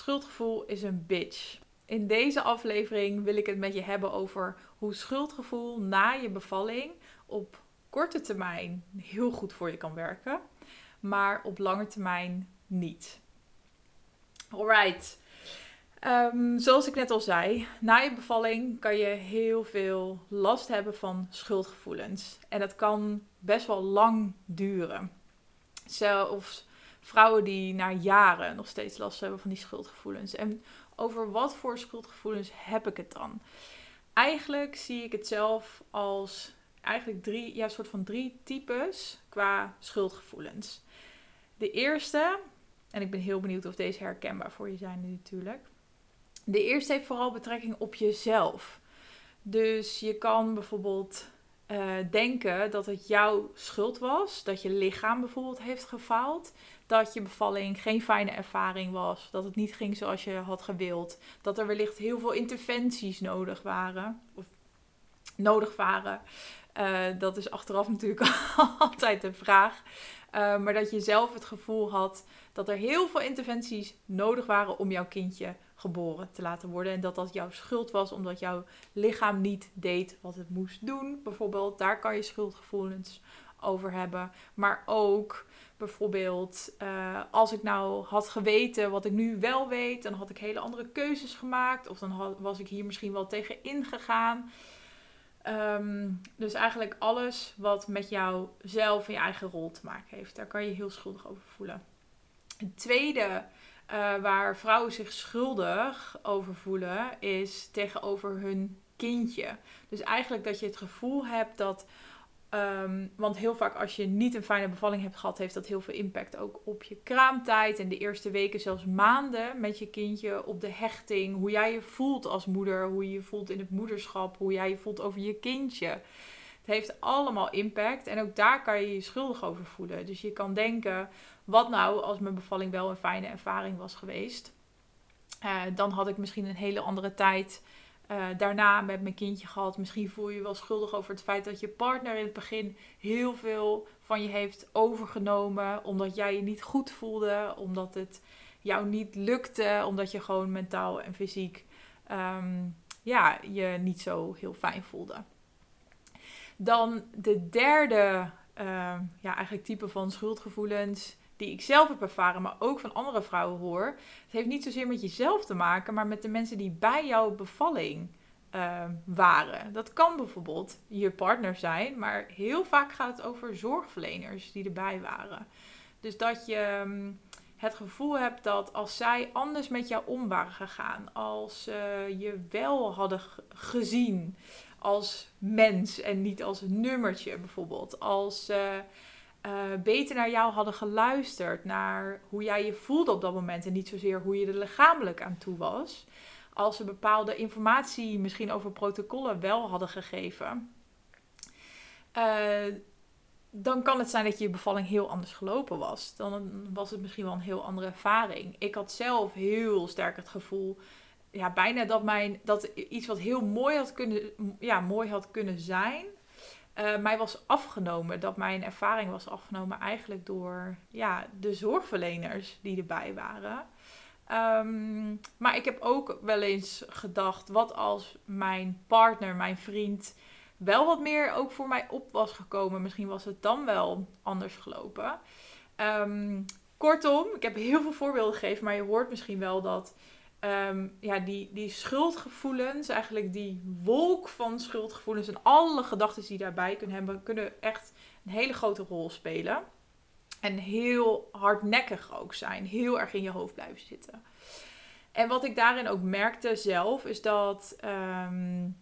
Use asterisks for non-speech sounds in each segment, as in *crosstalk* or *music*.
Schuldgevoel is een bitch. In deze aflevering wil ik het met je hebben over hoe schuldgevoel na je bevalling op korte termijn heel goed voor je kan werken, maar op lange termijn niet. Alright. Um, zoals ik net al zei, na je bevalling kan je heel veel last hebben van schuldgevoelens. En dat kan best wel lang duren. Zelfs vrouwen die na jaren nog steeds last hebben van die schuldgevoelens. En over wat voor schuldgevoelens heb ik het dan? Eigenlijk zie ik het zelf als eigenlijk drie, ja, soort van drie types qua schuldgevoelens. De eerste, en ik ben heel benieuwd of deze herkenbaar voor je zijn natuurlijk. De eerste heeft vooral betrekking op jezelf. Dus je kan bijvoorbeeld uh, denken dat het jouw schuld was, dat je lichaam bijvoorbeeld heeft gefaald, dat je bevalling geen fijne ervaring was, dat het niet ging zoals je had gewild, dat er wellicht heel veel interventies nodig waren of nodig waren. Uh, dat is achteraf natuurlijk *laughs* altijd de vraag. Uh, maar dat je zelf het gevoel had dat er heel veel interventies nodig waren om jouw kindje geboren te laten worden. En dat dat jouw schuld was omdat jouw lichaam niet deed wat het moest doen. Bijvoorbeeld, daar kan je schuldgevoelens over hebben. Maar ook bijvoorbeeld, uh, als ik nou had geweten wat ik nu wel weet, dan had ik hele andere keuzes gemaakt. Of dan was ik hier misschien wel tegen ingegaan. Um, dus eigenlijk alles wat met jou zelf en je eigen rol te maken heeft. Daar kan je heel schuldig over voelen. Het tweede uh, waar vrouwen zich schuldig over voelen, is tegenover hun kindje. Dus eigenlijk dat je het gevoel hebt dat. Um, want heel vaak als je niet een fijne bevalling hebt gehad, heeft dat heel veel impact ook op je kraamtijd. En de eerste weken, zelfs maanden met je kindje. Op de hechting. Hoe jij je voelt als moeder. Hoe je je voelt in het moederschap. Hoe jij je voelt over je kindje. Het heeft allemaal impact. En ook daar kan je je schuldig over voelen. Dus je kan denken wat nou als mijn bevalling wel een fijne ervaring was geweest? Uh, dan had ik misschien een hele andere tijd uh, daarna met mijn kindje gehad. Misschien voel je je wel schuldig over het feit dat je partner in het begin heel veel van je heeft overgenomen. Omdat jij je niet goed voelde, omdat het jou niet lukte, omdat je gewoon mentaal en fysiek um, ja, je niet zo heel fijn voelde. Dan de derde uh, ja, eigenlijk type van schuldgevoelens die ik zelf heb ervaren, maar ook van andere vrouwen hoor. Het heeft niet zozeer met jezelf te maken, maar met de mensen die bij jouw bevalling uh, waren. Dat kan bijvoorbeeld je partner zijn, maar heel vaak gaat het over zorgverleners die erbij waren. Dus dat je um, het gevoel hebt dat als zij anders met jou om waren gegaan, als uh, je wel hadden gezien als mens en niet als nummertje bijvoorbeeld, als uh, uh, beter naar jou hadden geluisterd. Naar hoe jij je voelde op dat moment. En niet zozeer hoe je er lichamelijk aan toe was. Als ze bepaalde informatie misschien over protocollen wel hadden gegeven. Uh, dan kan het zijn dat je bevalling heel anders gelopen was. Dan was het misschien wel een heel andere ervaring. Ik had zelf heel sterk het gevoel. Ja, bijna dat, mijn, dat iets wat heel mooi had kunnen, ja, mooi had kunnen zijn uh, mij was afgenomen. Dat mijn ervaring was afgenomen eigenlijk door ja, de zorgverleners die erbij waren. Um, maar ik heb ook wel eens gedacht, wat als mijn partner, mijn vriend, wel wat meer ook voor mij op was gekomen. Misschien was het dan wel anders gelopen. Um, kortom, ik heb heel veel voorbeelden gegeven, maar je hoort misschien wel dat um, ja, die, die schuldgevoelens, eigenlijk die wolk van schuldgevoelens en alle gedachten die daarbij kunnen hebben, kunnen echt een hele grote rol spelen. En heel hardnekkig ook zijn, heel erg in je hoofd blijven zitten. En wat ik daarin ook merkte zelf, is dat um,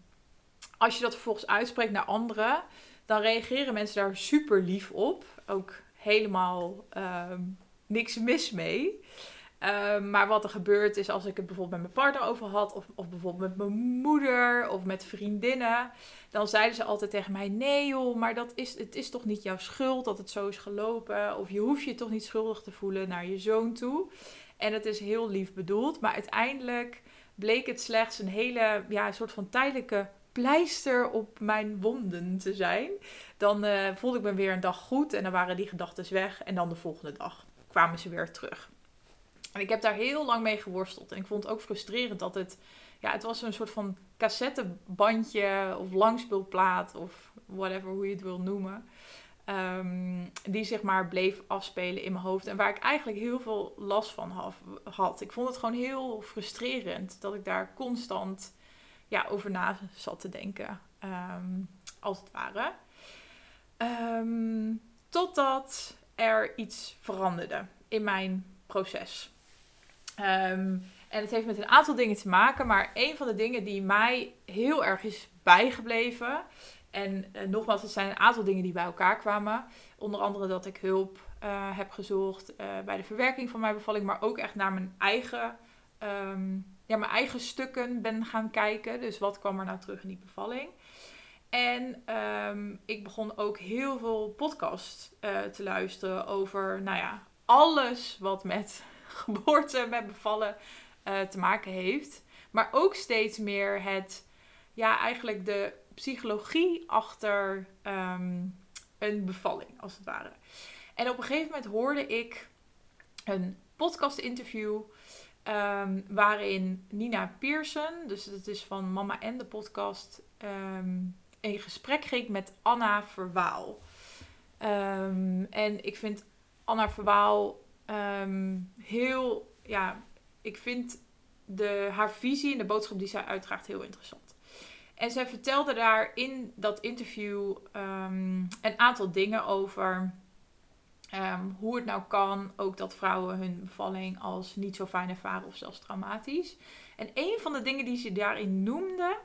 als je dat vervolgens uitspreekt naar anderen, dan reageren mensen daar super lief op. Ook helemaal um, niks mis mee. Uh, maar wat er gebeurt is als ik het bijvoorbeeld met mijn partner over had, of, of bijvoorbeeld met mijn moeder of met vriendinnen, dan zeiden ze altijd tegen mij: Nee, joh, maar dat is, het is toch niet jouw schuld dat het zo is gelopen? Of je hoeft je toch niet schuldig te voelen naar je zoon toe. En het is heel lief bedoeld, maar uiteindelijk bleek het slechts een hele, ja, een soort van tijdelijke pleister op mijn wonden te zijn. Dan uh, voelde ik me weer een dag goed en dan waren die gedachten weg. En dan de volgende dag kwamen ze weer terug. En ik heb daar heel lang mee geworsteld. En ik vond het ook frustrerend dat het... Ja, het was een soort van cassettebandje of langspeelplaat of whatever, hoe je het wil noemen. Ehm, die zich maar bleef afspelen in mijn hoofd. En waar ik eigenlijk heel veel last van had. Ik vond het gewoon heel frustrerend dat ik daar constant ja, over na zat te denken. Ehm, als het ware. Um, totdat er iets veranderde in mijn proces. En het heeft met een aantal dingen te maken, maar een van de dingen die mij heel erg is bijgebleven, en uh, nogmaals, het zijn een aantal dingen die bij elkaar kwamen. Onder andere dat ik hulp uh, heb gezocht uh, bij de verwerking van mijn bevalling, maar ook echt naar mijn eigen, um, ja, mijn eigen stukken ben gaan kijken. Dus wat kwam er nou terug in die bevalling? En um, ik begon ook heel veel podcast te luisteren over, nou ja, alles wat met *laughs* geboorte, met bevallen te maken heeft. Maar ook steeds meer het, ja, eigenlijk de psychologie achter ehm, een bevalling, als het ware. En op een gegeven moment hoorde ik een podcast-interview um, waarin Nina Pearson, dus dat is van Mama en de podcast, um, in gesprek ging met Anna Verwaal. en ik vind Anna Verwaal heel, ja, ik vind de, haar visie en de boodschap die zij uitdraagt heel interessant. En zij vertelde daar in dat interview ehm, een aantal dingen over ehm, hoe het nou kan, ook dat vrouwen hun bevalling als niet zo fijn ervaren of zelfs traumatisch. En een van de dingen die ze daarin noemde,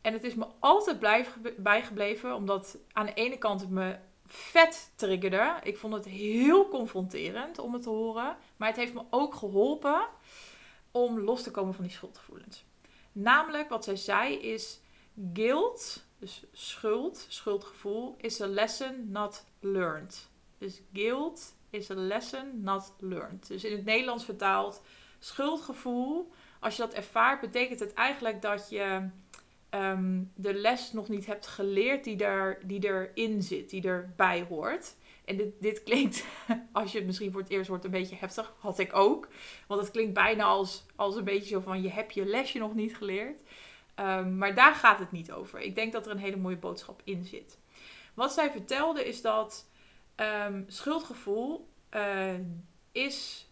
en het is me altijd blijf, bijgebleven, omdat aan de ene kant het me vet triggerde. Ik vond het heel confronterend om het te horen, maar het heeft me ook geholpen om los te komen van die schuldgevoelens. Namelijk, wat zij zei is Guilt, dus schuld, schuldgevoel, is a lesson not learned. Dus guilt is a lesson not learned. Dus in het Nederlands vertaald, schuldgevoel, als je dat ervaart, betekent het eigenlijk dat je ehm, de les nog niet hebt geleerd die, er, die erin zit, die erbij hoort. En dit, dit klinkt, *laughs* als je het misschien voor het eerst hoort, een beetje heftig. Had ik ook. Want het klinkt bijna als, als een beetje zo van, je hebt je lesje nog niet geleerd. Um, maar daar gaat het niet over. Ik denk dat er een hele mooie boodschap in zit. Wat zij vertelde is dat um, schuldgevoel uh, is,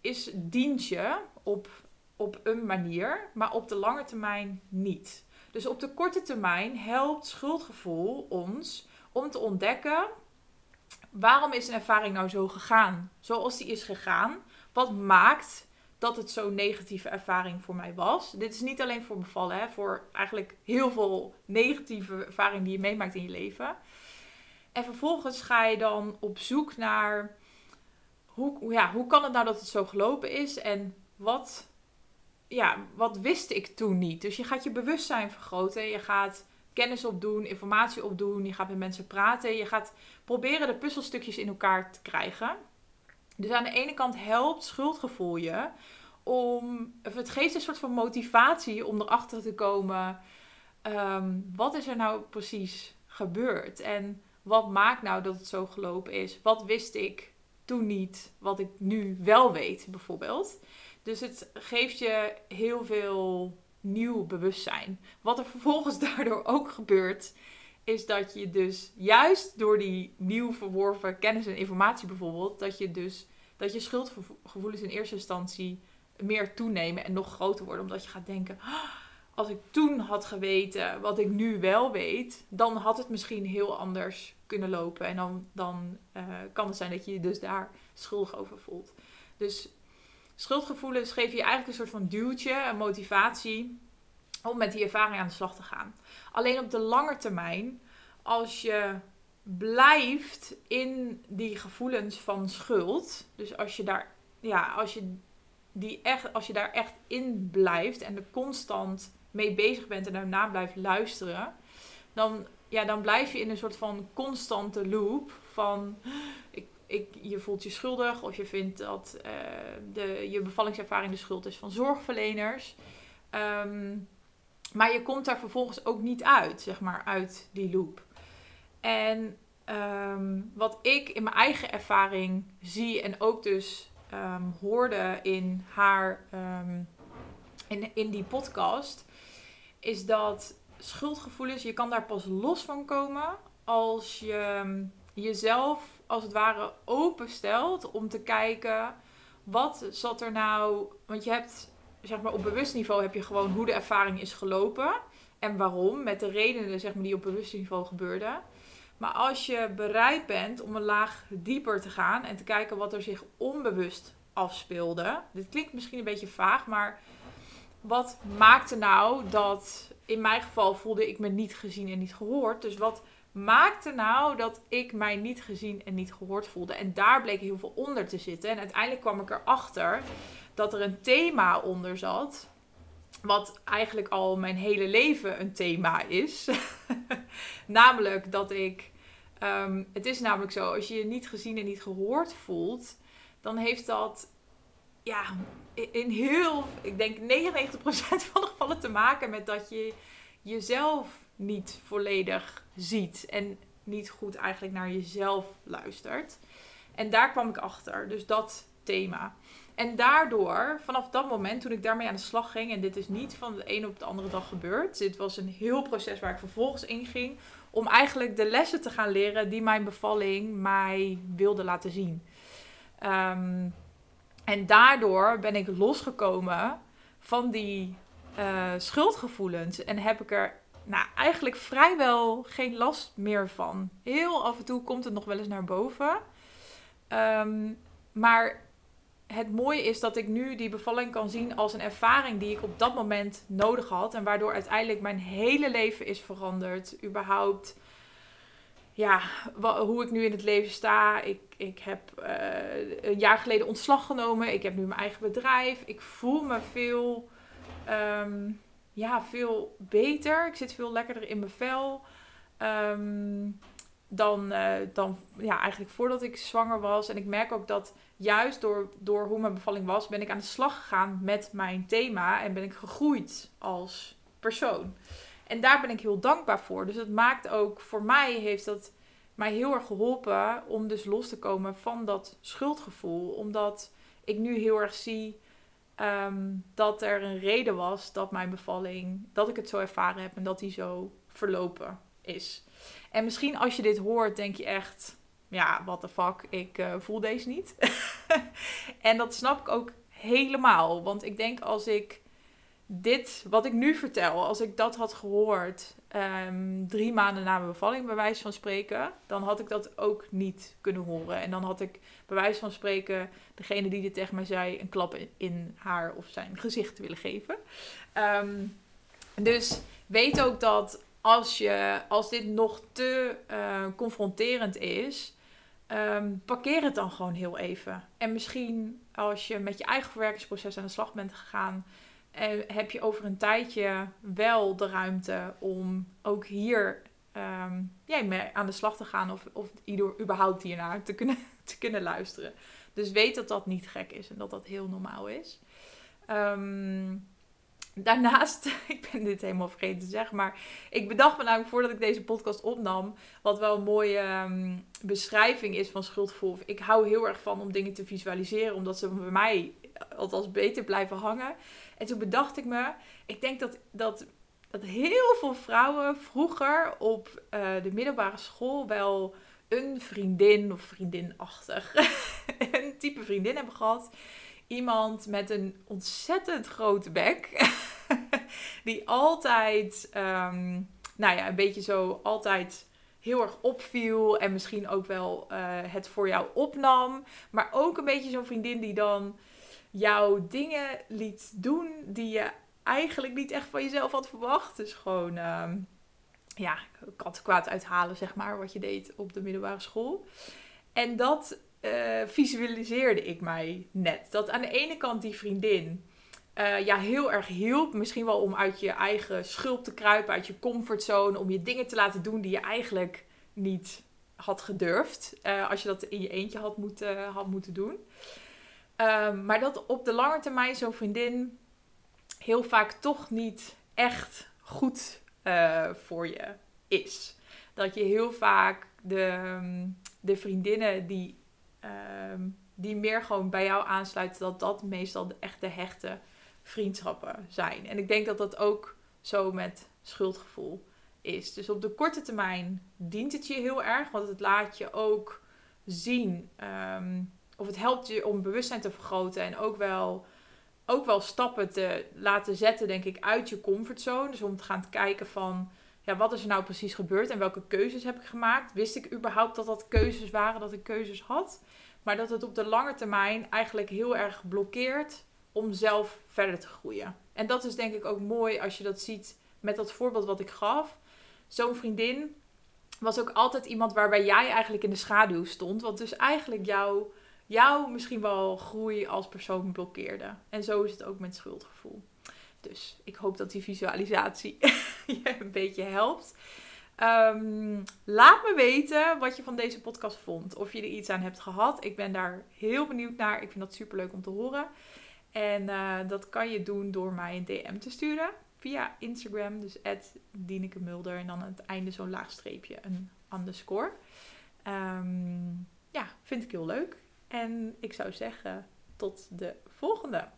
is dient je op, op een manier, maar op de lange termijn niet. Dus op de korte termijn helpt schuldgevoel ons om te ontdekken waarom is een ervaring nou zo gegaan zoals die is gegaan. Wat maakt dat het zo'n negatieve ervaring voor mij was. Dit is niet alleen voor bevallen, hè, voor eigenlijk heel veel negatieve ervaringen die je meemaakt in je leven. En vervolgens ga je dan op zoek naar hoe, ja, hoe kan het nou dat het zo gelopen is en wat, ja, wat wist ik toen niet. Dus je gaat je bewustzijn vergroten, je gaat kennis opdoen, informatie opdoen, je gaat met mensen praten, je gaat proberen de puzzelstukjes in elkaar te krijgen. Dus aan de ene kant helpt schuldgevoel je om. Het geeft een soort van motivatie om erachter te komen. Ehm, wat is er nou precies gebeurd? En wat maakt nou dat het zo gelopen is? Wat wist ik toen niet, wat ik nu wel weet, bijvoorbeeld? Dus het geeft je heel veel nieuw bewustzijn. Wat er vervolgens *laughs* daardoor ook gebeurt, is dat je dus juist door die nieuw verworven kennis en informatie bijvoorbeeld, dat je dus dat je schuldgevoelens in eerste instantie meer toenemen en nog groter worden. Omdat je gaat denken, ah, als ik toen had geweten wat ik nu wel weet, dan had het misschien heel anders kunnen lopen. En dan, dan uh, kan het zijn dat je je dus daar schuldig over voelt. Dus schuldgevoelens geven je eigenlijk een soort van duwtje, een motivatie om met die ervaring aan de slag te gaan. Alleen op de lange termijn, als je blijft in die gevoelens van schuld. Dus als je daar, ja, als je die echt, als je daar echt in blijft en er constant mee bezig bent en daarna blijft luisteren, dan, ja, dan blijf je in een soort van constante loop van ik, ik, je voelt je schuldig of je vindt dat uh, de, je bevallingservaring de schuld is van zorgverleners. Ehm, maar je komt daar vervolgens ook niet uit, zeg maar, uit die loop. En um, wat ik in mijn eigen ervaring zie en ook dus ehm, hoorde in haar ehm, in, in die podcast, is dat schuldgevoelens, je kan daar pas los van komen als je ehm, jezelf als het ware openstelt om te kijken wat zat er nou. Want je hebt, zeg maar, op bewust niveau heb je gewoon hoe de ervaring is gelopen en waarom, met de redenen zeg maar, die op bewust niveau gebeurden. Maar als je bereid bent om een laag dieper te gaan en te kijken wat er zich onbewust afspeelde. Dit klinkt misschien een beetje vaag, maar wat maakte nou dat in mijn geval voelde ik me niet gezien en niet gehoord. Dus wat maakte nou dat ik mij niet gezien en niet gehoord voelde? En daar bleek heel veel onder te zitten. En uiteindelijk kwam ik erachter dat er een thema onder zat. Wat eigenlijk al mijn hele leven een thema is. *laughs* namelijk dat ik. Um, het is namelijk zo, als je je niet gezien en niet gehoord voelt, dan heeft dat ja, in heel, ik denk 99% van de gevallen te maken met dat je jezelf niet volledig ziet en niet goed eigenlijk naar jezelf luistert. En daar kwam ik achter, dus dat thema. En daardoor, vanaf dat moment toen ik daarmee aan de slag ging, en dit is niet van de ene op de andere dag gebeurd, dit was een heel proces waar ik vervolgens in ging, om eigenlijk de lessen te gaan leren die mijn bevalling mij wilde laten zien. Um, en daardoor ben ik losgekomen van die uh, schuldgevoelens. En heb ik er nou, eigenlijk vrijwel geen last meer van. Heel af en toe komt het nog wel eens naar boven. Um, maar het mooie is dat ik nu die bevalling kan zien als een ervaring die ik op dat moment nodig had. En waardoor uiteindelijk mijn hele leven is veranderd. Überhaupt ja, hoe ik nu in het leven sta. Ik, ik heb uh, een jaar geleden ontslag genomen. Ik heb nu mijn eigen bedrijf. Ik voel me veel, um, ja, veel beter. Ik zit veel lekkerder in mijn vel. Um, dan, uh, dan ja, eigenlijk voordat ik zwanger was. En ik merk ook dat juist door, door hoe mijn bevalling was, ben ik aan de slag gegaan met mijn thema. En ben ik gegroeid als persoon. En daar ben ik heel dankbaar voor. Dus het maakt ook, voor mij heeft dat mij heel erg geholpen om dus los te komen van dat schuldgevoel. Omdat ik nu heel erg zie ehm, dat er een reden was dat mijn bevalling, dat ik het zo ervaren heb en dat die zo verlopen is. En misschien als je dit hoort, denk je echt, ja, what the fuck, ik uh, voel deze niet. *laughs* en dat snap ik ook helemaal. Want ik denk als ik dit, wat ik nu vertel, als ik dat had gehoord um, drie maanden na mijn bevalling, bij wijze van spreken, dan had ik dat ook niet kunnen horen. En dan had ik bij wijze van spreken degene die dit tegen mij zei, een klap in, haar of zijn gezicht willen geven. Um, dus weet ook dat als, je, als dit nog te uh, confronterend is, um, parkeer het dan gewoon heel even. En misschien als je met je eigen verwerkingsproces aan de slag bent gegaan heb je over een tijdje wel de ruimte om ook hier um, ja, mee aan de slag te gaan of, of überhaupt hiernaar te kunnen, *laughs* te kunnen luisteren. Dus weet dat dat niet gek is en dat dat heel normaal is. Um, daarnaast, *laughs* ik ben dit helemaal vergeten te zeggen, maar ik bedacht me namelijk voordat ik deze podcast opnam, wat wel een mooie um, beschrijving is van schuldgevoel. Ik hou heel erg van om dingen te visualiseren, omdat ze bij mij althans beter blijven hangen. En toen bedacht ik me, ik denk dat, dat, dat heel veel vrouwen vroeger op uh, de middelbare school wel een vriendin of vriendinachtig, *laughs* een type vriendin hebben gehad. Iemand met een ontzettend grote bek, *laughs* die altijd, um, nou ja, een beetje zo altijd heel erg opviel en misschien ook wel uh, het voor jou opnam. Maar ook een beetje zo'n vriendin die dan jouw dingen liet doen die je eigenlijk niet echt van jezelf had verwacht. Dus gewoon, uh, ja, kat kwaad uithalen, zeg maar, wat je deed op de middelbare school. En dat uh, visualiseerde ik mij net. Dat aan de ene kant die vriendin uh, ja, heel erg hielp. Misschien wel om uit je eigen schulp te kruipen, uit je comfortzone. Om je dingen te laten doen die je eigenlijk niet had gedurfd. Uh, als je dat in je eentje had moeten, had moeten doen. Um, maar dat op de lange termijn zo'n vriendin heel vaak toch niet echt goed voor je is. Dat je heel vaak de, de vriendinnen die, um, die meer gewoon bij jou aansluiten, dat dat meestal de echte hechte vriendschappen zijn. En ik denk dat dat ook zo met schuldgevoel is. Dus op de korte termijn dient het je heel erg, want het laat je ook zien, ehm, of het helpt je om bewustzijn te vergroten en ook wel, ook wel stappen te laten zetten, denk ik, uit je comfortzone. Dus om te gaan kijken van, ja, wat is er nou precies gebeurd en welke keuzes heb ik gemaakt? Wist ik überhaupt dat dat keuzes waren, dat ik keuzes had? Maar dat het op de lange termijn eigenlijk heel erg blokkeert om zelf verder te groeien. En dat is denk ik ook mooi als je dat ziet met dat voorbeeld wat ik gaf. Zo'n vriendin was ook altijd iemand waarbij jij eigenlijk in de schaduw stond. Wat dus eigenlijk jou, jou misschien wel groei als persoon blokkeerde. En zo is het ook met schuldgevoel. Dus ik hoop dat die visualisatie *laughs* je een beetje helpt. Ehm, laat me weten wat je van deze podcast vond. Of je er iets aan hebt gehad. Ik ben daar heel benieuwd naar. Ik vind dat super leuk om te horen. En uh, dat kan je doen door mij een DM te sturen via Instagram. Dus Dieneke Mulder. En dan aan het einde zo'n laag streepje, een underscore. Um, ja, vind ik heel leuk. En ik zou zeggen, tot de volgende.